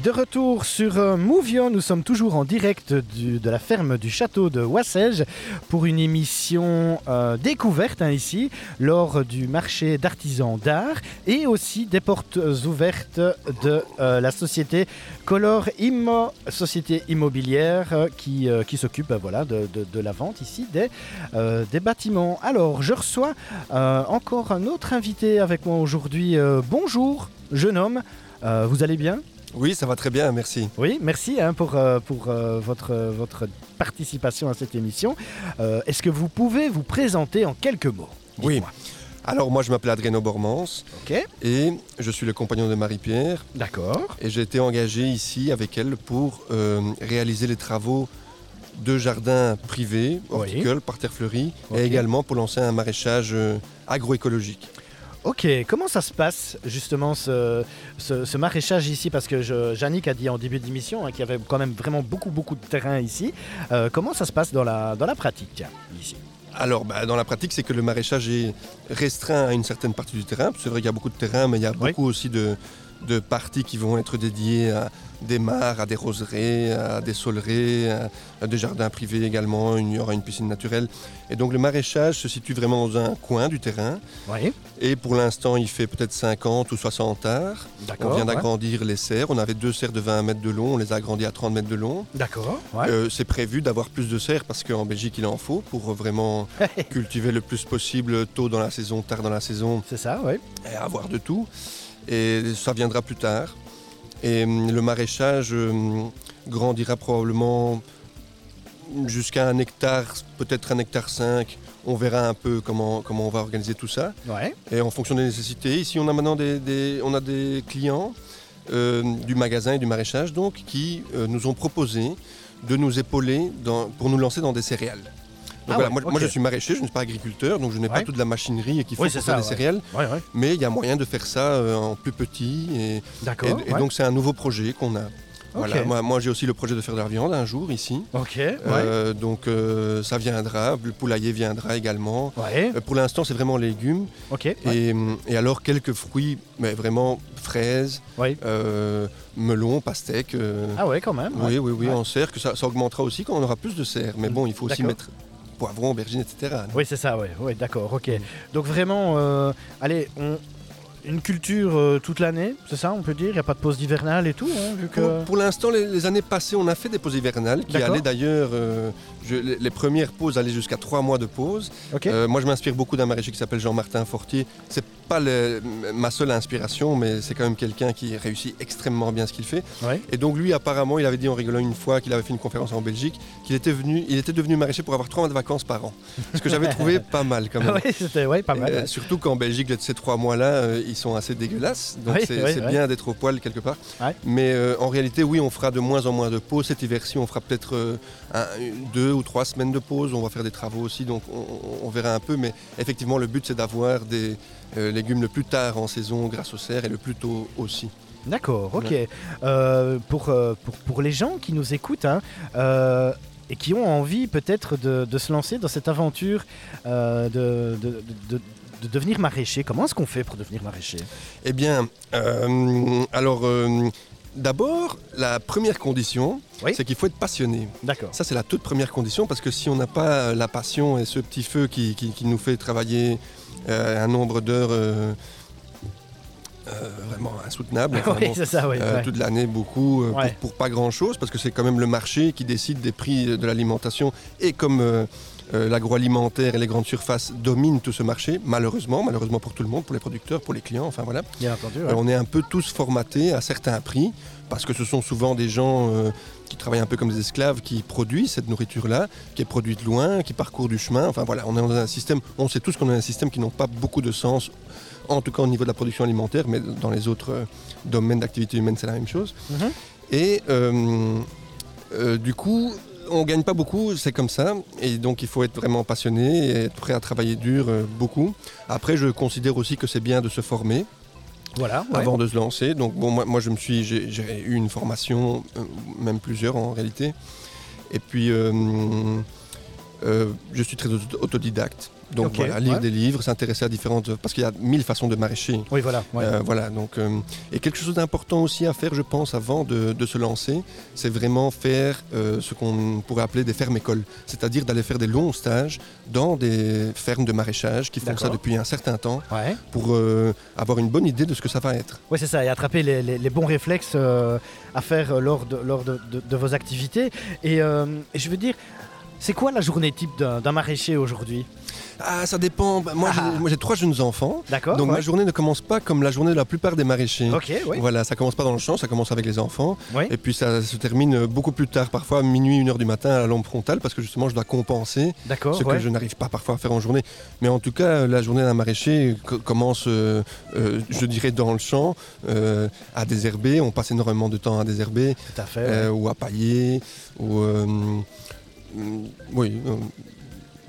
De retour sur euh, Mouvio, nous sommes toujours en direct de la ferme du château de Wassège pour une émission euh, découverte hein, ici lors du marché d'artisans d'art et aussi des portes ouvertes de euh, la société Color Immo, société immobilière qui, s'occupe voilà, de, la vente ici des, bâtiments. Alors je reçois encore un autre invité avec moi aujourd'hui. Bonjour, jeune homme, vous allez bien? Oui, ça va très bien, merci. oui, merci hein, pour, euh, pour euh, votre, votre participation à cette émission. Euh, Est-ce que vous pouvez vous présenter en quelques mots? Oui. Alors moi je m'appelle Adreno Bormans Ok, et je suis le compagnon de Marie-Pierre d'accord. et j'ai été engagé ici avec elle pour euh, réaliser les travaux de jardin privé, horticole, parterre fleuri Ok. et également pour lancer un maraîchage euh, agroécologique. Ok, comment ça se passe justement ce, ce, ce maraîchage ici? Parce que je, Yannick a dit en début d'émission hein, qu'il y avait quand même vraiment beaucoup beaucoup de terrain ici. Euh, comment ça se passe dans la, dans la pratique ici? Alors bah, dans la pratique c'est que le maraîchage est restreint à une certaine partie du terrain. C'est vrai qu'il y a beaucoup de terrain mais il y a Oui. beaucoup aussi de, de parties qui vont être dédiées à des mares, à des roseraies, à des sauleraies, à, des jardins privés également, il y aura une piscine naturelle. Et donc le maraîchage se situe vraiment dans un coin du terrain Oui, et pour l'instant il fait peut-être 50 ou 60 arts. On vient ouais. d'agrandir les serres, on avait deux serres de 20 mètres de long, on les a agrandis à 30 mètres de long. D'accord, ouais. Euh, c'est prévu d'avoir plus de serres parce qu'en Belgique il en faut pour vraiment cultiver le plus possible tôt dans la saison, tard dans la saison C'est ça, oui. et avoir de tout. Et ça viendra plus tard. Et hum, le maraîchage hum, grandira probablement jusqu'à un hectare, peut-être un hectare 5. On verra un peu comment, comment on va organiser tout ça. Ouais. Et en fonction des nécessités, ici on a maintenant des, des- on a des clients euh, du magasin et du maraîchage donc, qui euh, nous ont proposé de nous épauler dans- pour nous lancer dans des céréales. Donc Ah voilà, ouais, moi, je suis maraîcher, je ne suis pas agriculteur, donc je n'ai Ouais. pas toute la machinerie faut Oui, pour c'est faire ça, des céréales, mais il y a moyen de faire ça euh, en plus petit. Et, D'accord. et donc c'est un nouveau projet qu'on a. Voilà, moi, moi, j'ai aussi le projet de faire de la viande un jour ici. Ok, ouais. Euh, donc euh, ça viendra, le poulailler viendra également. Ouais, Euh, pour l'instant c'est vraiment légumes. ok. ouais. Et, et alors quelques fruits, mais vraiment fraises, melons, pastèques. Ah ouais, quand même. oui, oui, oui, en serre, que ça, ça augmentera aussi quand on aura plus de serre. Mais bon, il faut aussi mettre poivrons, aubergines, etc. Oui, c'est ça, oui, d'accord, ok. Donc vraiment, euh, allez, on, une culture euh, toute l'année, c'est ça, on peut dire? Il n'y a pas de pause hivernale et tout, hein, vu que... Pour, pour l'instant, les, les années passées, on a fait des pauses hivernales qui allaient d'ailleurs. euh, les, les premières pauses allaient jusqu'à trois mois de pause. Euh, moi, je m'inspire beaucoup d'un maraîcher qui s'appelle Jean-Martin Fortier. C'est pas le- ma seule inspiration, mais c'est quand même quelqu'un qui réussit extrêmement bien ce qu'il fait. ouais. Et donc lui, apparemment, il avait dit en rigolant une fois qu'il avait fait une conférence en Belgique, qu'il était venu, il était devenu maraîcher pour avoir trois mois de vacances par an. Ce que j'avais trouvé pas mal quand même. Ouais, c'était ouais, pas mal. Ouais. surtout qu'en Belgique, ces trois mois-là, ils sont assez dégueulasses. Donc Oui, c'est oui, c'est oui. bien d'être au poil quelque part. Mais euh, en réalité, oui, on fera de moins en moins de pauses. Cet hiver-ci, on fera peut-être euh, deux ou trois semaines de pause. On va faire des travaux aussi, donc on, verra un peu. Mais effectivement, le but, c'est d'avoir des euh, légumes le plus tard en saison grâce aux serres et le plus tôt aussi. D'accord, ok. Pour, pour, pour les gens qui nous écoutent, hein, et qui ont envie peut-être de, de se lancer dans cette aventure euh, de, de, de- de- de devenir maraîcher, comment est-ce qu'on fait pour devenir maraîcher? Eh bien, euh, alors, euh, d'abord, la première condition, Oui. c'est qu'il faut être passionné. D'accord. Ça, c'est la toute première condition, parce que si on n'a pas euh, la passion et ce petit feu qui, qui- qui nous fait travailler euh, un nombre d'heures euh, euh, vraiment insoutenable, enfin, oui, bon, c'est ça, oui. ouais. toute l'année beaucoup, pour- pour, pas grand-chose, parce que c'est quand même le marché qui décide des prix de l'alimentation, et comme euh, l'agroalimentaire et les grandes surfaces dominent tout ce marché, malheureusement, malheureusement pour tout le monde, pour les producteurs, pour les clients, enfin voilà. Bien entendu. ouais. Euh, on est un peu tous formatés à certains prix, parce que ce sont souvent des gens euh, qui travaillent un peu comme des esclaves, qui produisent cette nourriture-là, qui est produite loin, qui parcourt du chemin. Enfin voilà, on est dans un système, on sait tous qu'on est un système qui n'ont pas beaucoup de sens, en tout cas au niveau de la production alimentaire, mais dans les autres euh, domaines d'activité humaine, c'est la même chose. Mhm. Et du coup, on gagne pas beaucoup, c'est comme ça. Et donc, il faut être vraiment passionné et être prêt à travailler dur euh, beaucoup. Après, je considère aussi que c'est bien de se former Voilà. ouais. avant de se lancer. Donc, bon, moi, moi je me suis, j'ai eu une formation, euh, même plusieurs en réalité. Et puis, euh, je suis très auto- autodidacte. Donc voilà, lire ouais. des livres, s'intéresser à différentes... Parce qu'il y a mille façons de maraîcher. Oui, voilà. ouais. Euh, voilà, donc, euh, et quelque chose d'important aussi à faire, je pense, avant de, de se lancer, c'est vraiment faire euh, ce qu'on pourrait appeler des fermes-écoles. C'est-à-dire d'aller faire des longs stages dans des fermes de maraîchage qui font ça depuis un certain temps Ouais. pour avoir une bonne idée de ce que ça va être. Ouais, c'est ça, et attraper les, les- les bons réflexes à faire lors, de, lors de, de- de vos activités. Et, et je veux dire, c'est quoi la journée type d'un d'un maraîcher aujourd'hui? Ah, ça dépend. Moi, Ah. j'ai- moi, j'ai trois jeunes enfants. D'accord Donc ouais. ma journée ne commence pas comme la journée de la plupart des maraîchers. Ok, oui. Voilà, ça commence pas dans le champ, ça commence avec les enfants. Oui. Et puis ça se termine beaucoup plus tard, parfois à minuit, une heure du matin à la lampe frontale, parce que justement je dois compenser D'accord. ce ouais. que je n'arrive pas parfois à faire en journée. Mais en tout cas, la journée d'un maraîcher co- commence, euh, euh, je dirais, dans le champ, euh, à désherber. On passe énormément de temps à désherber, Tout à fait. ouais. ou à pailler, ou... mm, oui...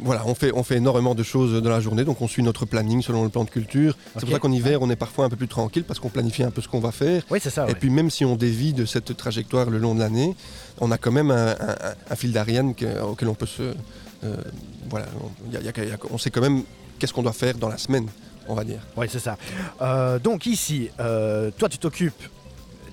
voilà, on fait, on fait énormément de choses dans la journée, donc on suit notre planning selon le plan de culture. C'est pour ça qu'en hiver, on est parfois un peu plus tranquille parce qu'on planifie un peu ce qu'on va faire. Oui, c'est ça. Et ouais. puis même si on dévie de cette trajectoire le long de l'année, on a quand même un, un- un fil d'Ariane que- auquel on peut se... euh, voilà, on, y a- y a- y a- on sait quand même qu'est-ce qu'on doit faire dans la semaine, on va dire. Oui, c'est ça. Euh, donc ici, euh, toi, tu t'occupes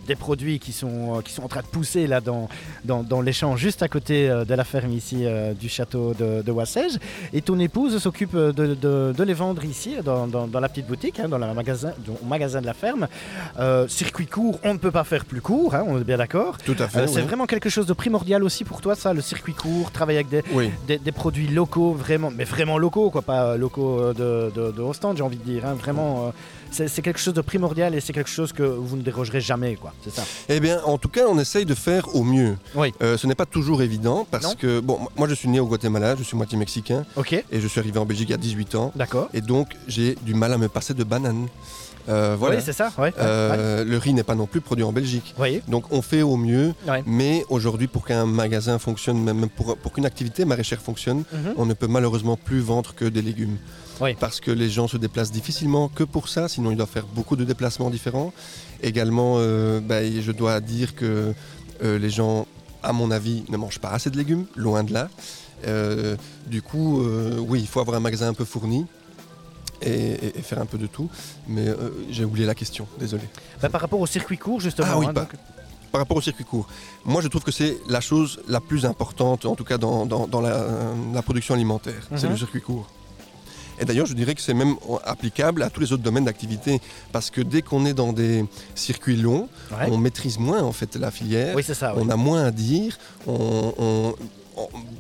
des produits qui sont, euh, qui sont en train de pousser là dans, dans, dans les champs juste à côté euh, de la ferme ici euh, du château de, de Wassège. Et ton épouse s'occupe de, de- de les vendre ici dans, dans- dans la petite boutique, hein, dans le magasin, au magasin de la ferme. Euh, circuit court, on ne peut pas faire plus court, hein, on est bien d'accord. Tout à fait. Euh, c'est vraiment quelque chose de primordial aussi pour toi, ça, le circuit court, travailler avec des, Oui. des, des produits locaux, vraiment, mais vraiment locaux, quoi, pas locaux de, de, de j'ai envie de dire. hein, vraiment, euh, c'est c'est quelque chose de primordial et c'est quelque chose que vous ne dérogerez jamais, quoi. C'est ça. Eh bien, en tout cas, on essaye de faire au mieux. Oui. Euh, ce n'est pas toujours évident parce Non. que, bon, moi je suis né au Guatemala, je suis moitié mexicain Ok, et je suis arrivé en Belgique il y a 18 ans. d'accord. Et donc, j'ai du mal à me passer de bananes. Euh, voilà. Oui, c'est ça. Ouais. ouais, ouais. Euh, Le riz n'est pas non plus produit en Belgique. Donc on fait au mieux, mais aujourd'hui pour qu'un magasin fonctionne, même pour, pour qu'une activité maraîchère fonctionne, Mhm. on ne peut malheureusement plus vendre que des légumes. Parce que les gens se déplacent difficilement que pour ça, sinon ils doivent faire beaucoup de déplacements différents. Également, euh, bah, je dois dire que les gens, à mon avis, ne mangent pas assez de légumes, loin de là. Du coup, oui, il faut avoir un magasin un peu fourni. Et, faire un peu de tout. Mais euh, j'ai oublié la question, désolé. Bah, par rapport au circuit court, justement. Ah oui, hein, bah, donc- par rapport au circuit court, moi je trouve que c'est la chose la plus importante, en tout cas dans, dans- dans la, la production alimentaire, c'est Mhm. le circuit court. Et d'ailleurs, je dirais que c'est même applicable à tous les autres domaines d'activité, parce que dès qu'on est dans des circuits longs, Ouais. on maîtrise moins en fait la filière, Oui, c'est ça. oui. on a moins à dire. on- on-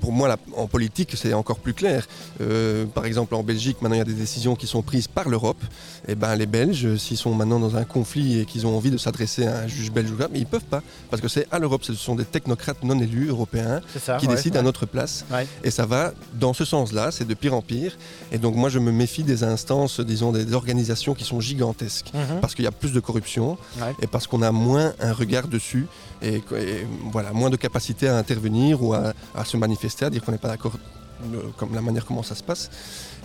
pour moi, la- en politique, c'est encore plus clair. Euh, par exemple, en Belgique, maintenant, il y a des décisions qui sont prises par l'Europe. Et ben, les Belges, s'ils sont maintenant dans un conflit et qu'ils ont envie de s'adresser à un juge belge ou mais ils peuvent pas, parce que c'est à l'Europe. Ce sont des technocrates non élus européens ça. qui ouais, décident à notre place. Ouais. Et ça va dans ce sens-là, c'est de pire en pire. Et donc moi, je me méfie des instances, disons, des organisations qui sont gigantesques Mhm. parce qu'il y a plus de corruption et parce qu'on a moins un regard dessus et, et voilà, moins de capacité à intervenir ou à, à se manifester, à dire qu'on n'est pas d'accord euh, comme la manière comment ça se passe.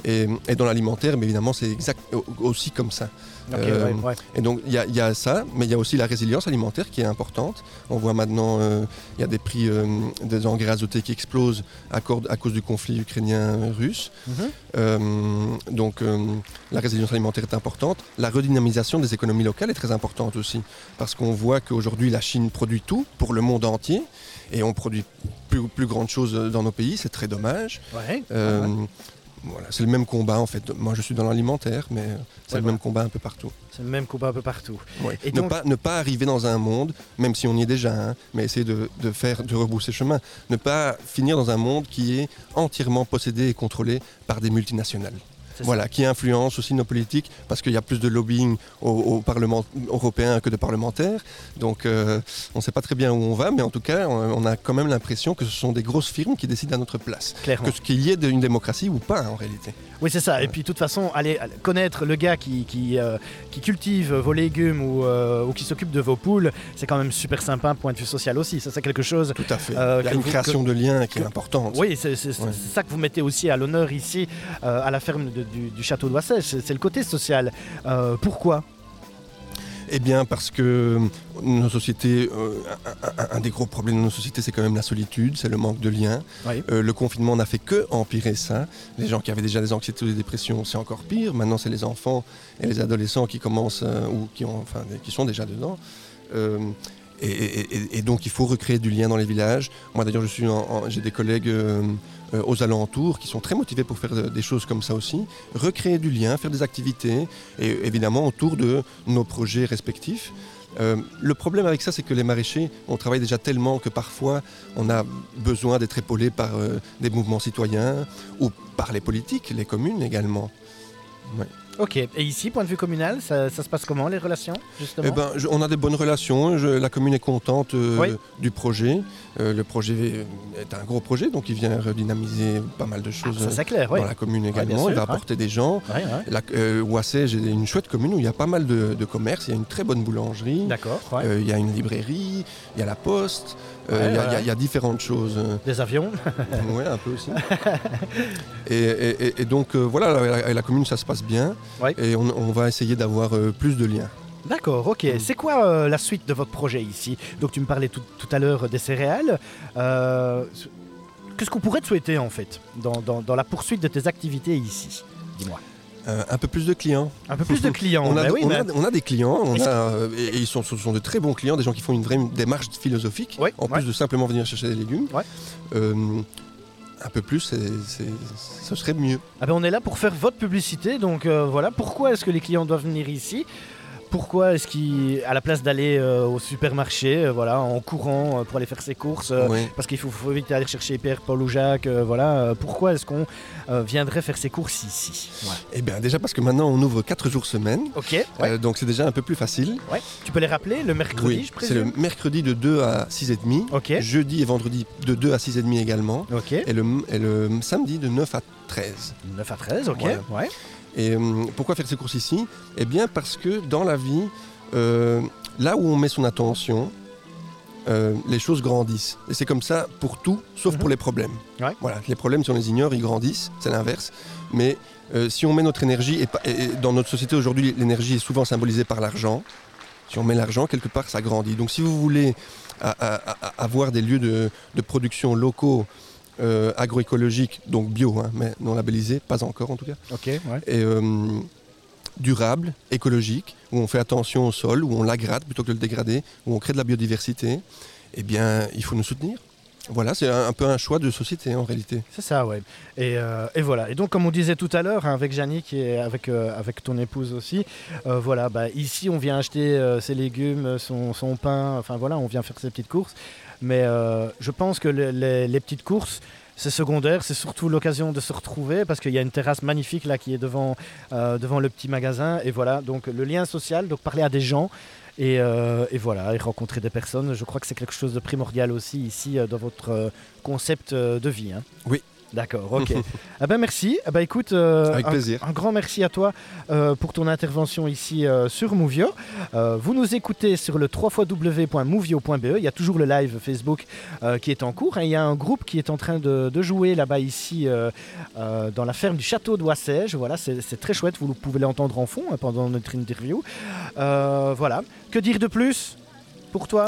Et, et dans l'alimentaire, mais évidemment, c'est exact au- aussi comme ça. Euh, ouais, ouais. Et donc il y, a- il y a ça, mais il y a aussi la résilience alimentaire qui est importante. On voit maintenant, euh, il y a des prix euh, des engrais azotés qui explosent à, à cause du conflit ukrainien-russe. Mhm. Donc la résilience alimentaire est importante. La redynamisation des économies locales est très importante aussi. Parce qu'on voit qu'aujourd'hui la Chine produit tout pour le monde entier. Et on produit plus, plus grande chose dans nos pays, c'est très dommage. Ouais. Euh, Ouais. Voilà, c'est le même combat en fait. Moi je suis dans l'alimentaire, mais euh, c'est Ouais, le même combat un peu partout. C'est le même combat un peu partout. Et ne, donc- pas, ne pas arriver dans un monde, même si on y est déjà, hein, mais essayer de, de faire, de rebrousser chemin. Ne pas finir dans un monde qui est entièrement possédé et contrôlé par des multinationales. Voilà, qui influence aussi nos politiques parce qu'il y a plus de lobbying au, au Parlement européen que de parlementaires. Donc euh, on ne sait pas très bien où on va, mais en tout cas, on, on a quand même l'impression que ce sont des grosses firmes qui décident à notre place. Clairement. Que ce qu'il y ait d'une démocratie ou pas en réalité. Oui, c'est ça. Et puis, de toute façon, allez connaître le gars qui, qui, euh, qui cultive vos légumes ou, euh, ou qui s'occupe de vos poules, c'est quand même super sympa, point de vue social aussi. Ça, c'est quelque chose. Tout à fait. Il y a une création de liens qui est importante. Oui, c'est Ouais. ça que vous mettez aussi à l'honneur ici, à la ferme de- du, du château d'Oissège. C'est c'est le côté social. Euh, pourquoi? Eh bien, parce que nos sociétés, euh, un, un- un des gros problèmes de nos sociétés, c'est quand même la solitude, c'est le manque de liens. Oui. Euh, le confinement n'a fait que empirer ça. Les gens qui avaient déjà des anxiétés ou des dépressions, c'est encore pire. Maintenant, c'est les enfants et les adolescents qui commencent euh, ou qui, ont, enfin, qui sont déjà dedans. Et, donc, il faut recréer du lien dans les villages. Moi, d'ailleurs, je suis j'ai des collègues euh, euh, aux alentours qui sont très motivés pour faire des choses comme ça aussi. Recréer du lien, faire des activités, et évidemment autour de nos projets respectifs. Euh, le problème avec ça, c'est que les maraîchers, on travaille déjà tellement que parfois on a besoin d'être épaulé par des mouvements citoyens ou par les politiques, les communes également. Ok. Et ici, point de vue communal, ça, ça se passe comment les relations justement Eh ben, je- on a des bonnes relations, je- la commune est contente euh, Oui. du projet. Euh, le projet est un gros projet, donc il vient redynamiser pas mal de Ah, choses Ça clair, oui. dans la commune également. il va ouais. apporter des gens. Ouais. La, euh, est une chouette commune où il y a pas mal de, de commerces, il y a une très bonne boulangerie. D'accord. Euh, il y a une librairie, il y a la poste, euh, il, y a, y y différentes choses. euh, Des avions. ouais, un peu aussi. et, et- et- et donc euh, voilà, la, la commune ça se passe bien Ouais. et on, on va essayer d'avoir euh, plus de liens. D'accord, ok. Mm. C'est quoi euh, la suite de votre projet ici? Donc tu me parlais tout, tout à l'heure des céréales. Euh, Qu'est-ce qu'on pourrait te souhaiter en fait dans, dans- dans la poursuite de tes activités ici? Dis-moi. Euh, un peu plus de clients. Un peu plus de clients. On a, bah oui, on mais- a- on a des clients, on Est-ce a, et, et ils sont, ce sont de très bons clients, des gens qui font une vraie démarche philosophique, Ouais, en ouais. plus de simplement venir chercher des légumes. Ouais. Un peu plus, ce serait mieux. Ah ben, on est là pour faire votre publicité, donc euh, voilà. Pourquoi est-ce que les clients doivent venir ici? Pourquoi est-ce qu'à la place d'aller euh, au supermarché, euh, voilà, en courant euh, pour aller faire ses courses, Oui. parce qu'il faut, faut vite aller chercher Pierre, Paul ou Jacques, voilà. pourquoi est-ce qu'on viendrait faire ses courses ici? Eh bien déjà parce que maintenant on ouvre 4 jours semaine, Ok. Ouais. donc c'est déjà un peu plus facile. ouais. Tu peux les rappeler le mercredi, Oui, je c'est le présume? mercredi de 2 à 6h30, Ok. jeudi et vendredi de 2 à 6h30 également, Ok. et le, et le samedi de 9 à 13. 9 à 13, ok. Ouais. Et euh, pourquoi faire ces courses ici Eh bien parce que dans la vie, euh, là où on met son attention, euh, les choses grandissent. Et c'est comme ça pour tout, sauf Mhm. pour les problèmes. Ouais. Voilà, les problèmes, si on les ignore, ils grandissent, c'est l'inverse. Mais euh, si on met notre énergie, et, dans notre société aujourd'hui, l'énergie est souvent symbolisée par l'argent. Si on met l'argent, quelque part, ça grandit. Donc si vous voulez avoir des lieux de, de production locaux, euh, agroécologiques, donc bio, hein, mais non labellisés, pas encore en tout cas, Ok. Ouais. et euh, durable, écologique, où on fait attention au sol, où on l'aggrade plutôt que de le dégrader, où on crée de la biodiversité, eh bien, il faut nous soutenir. Voilà, c'est un, peu un choix de société en réalité. C'est ça, ouais. Et, euh, et voilà. Et donc, comme on disait tout à l'heure, hein, avec Jannick et avec, euh, avec ton épouse aussi, euh, voilà, bah, ici, on vient acheter ses légumes, son, son pain, enfin voilà, on vient faire ses petites courses. Mais je pense que le- les, petites courses, c'est secondaire, c'est surtout l'occasion de se retrouver parce qu'il y a une terrasse magnifique là qui est devant, devant le petit magasin. Et voilà, donc le lien social, donc parler à des gens. Et, euh, et voilà, et rencontrer des personnes, je crois que c'est quelque chose de primordial aussi ici euh, dans votre euh, concept de vie. hein. Oui. D'accord, ok. ah ben merci. Ah ben écoute, euh, Avec un, plaisir. un grand merci à toi euh, pour ton intervention ici euh, sur Movio. Vous nous écoutez sur le www.movio.be. Il y a toujours le live Facebook qui est en cours. hein. Il y a un groupe qui est en train de, de jouer là-bas ici dans la ferme du château d'Oissège. Voilà, c'est c'est très chouette. Vous pouvez l'entendre en fond hein, pendant notre interview. Voilà. Que dire de plus pour toi?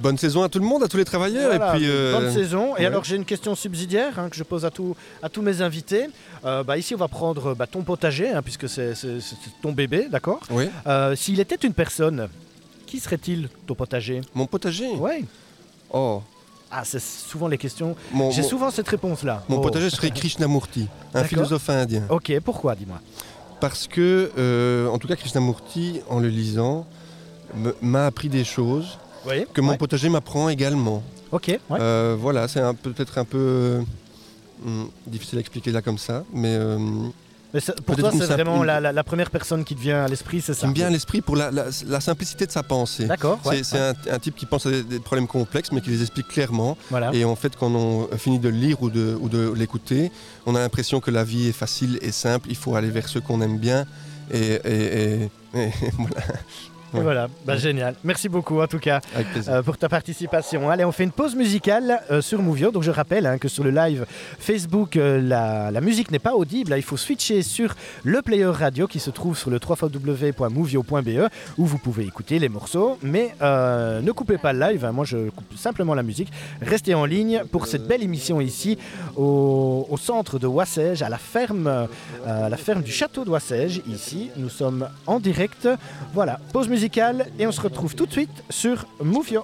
Bonne saison à tout le monde, à tous les travailleurs. Voilà, et puis, euh, bonne saison. Et ouais. alors j'ai une question subsidiaire hein, que je pose à, tous à tous mes invités. Euh, bah, ici on va prendre bah, ton potager, hein, puisque c'est ton bébé, d'accord? Oui, Euh, S'il était une personne, qui serait-il ton potager? Mon potager? Ouais. Oh, Ah, c'est souvent les questions. J'ai souvent cette réponse-là. mon Oh. potager serait Krishnamurti, un philosophe indien. Ok, pourquoi, dis-moi? Parce que, en tout cas, Krishnamurti, en le lisant, m'a appris des choses Oui. que mon ouais. potager m'apprend également. Ok, ouais. Euh, voilà, c'est peut-être un peu euh, hum, difficile à expliquer là comme ça, mais euh, Mais pour toi, c'est vraiment une- la, la- la première personne qui te vient à l'esprit, c'est qui ça me vient à l'esprit pour la, simplicité de sa pensée. D'accord, C'est ouais, c'est un, un type qui pense à des, des problèmes complexes, mais qui les explique clairement. Voilà. Et en fait, quand on finit de le lire ou de, ou de l'écouter, on a l'impression que la vie est facile et simple. Il faut aller vers ce qu'on aime bien. Et, et- et- et voilà. Voilà, bah, génial. Merci beaucoup en tout cas euh, pour ta participation. Allez, on fait une pause musicale euh, sur Movio. Donc je rappelle hein, que sur le live Facebook, euh, la, la musique n'est pas audible. Là, il faut switcher sur le player radio qui se trouve sur le www.movio.be où vous pouvez écouter les morceaux. Mais ne coupez pas le live. hein. Moi, je coupe simplement la musique. Restez en ligne pour cette belle émission ici au, au centre de Wassège, à la ferme, à la ferme du château de Wassège. Ici, nous sommes en direct. Voilà, pause musicale et on se retrouve tout de suite sur vergogni.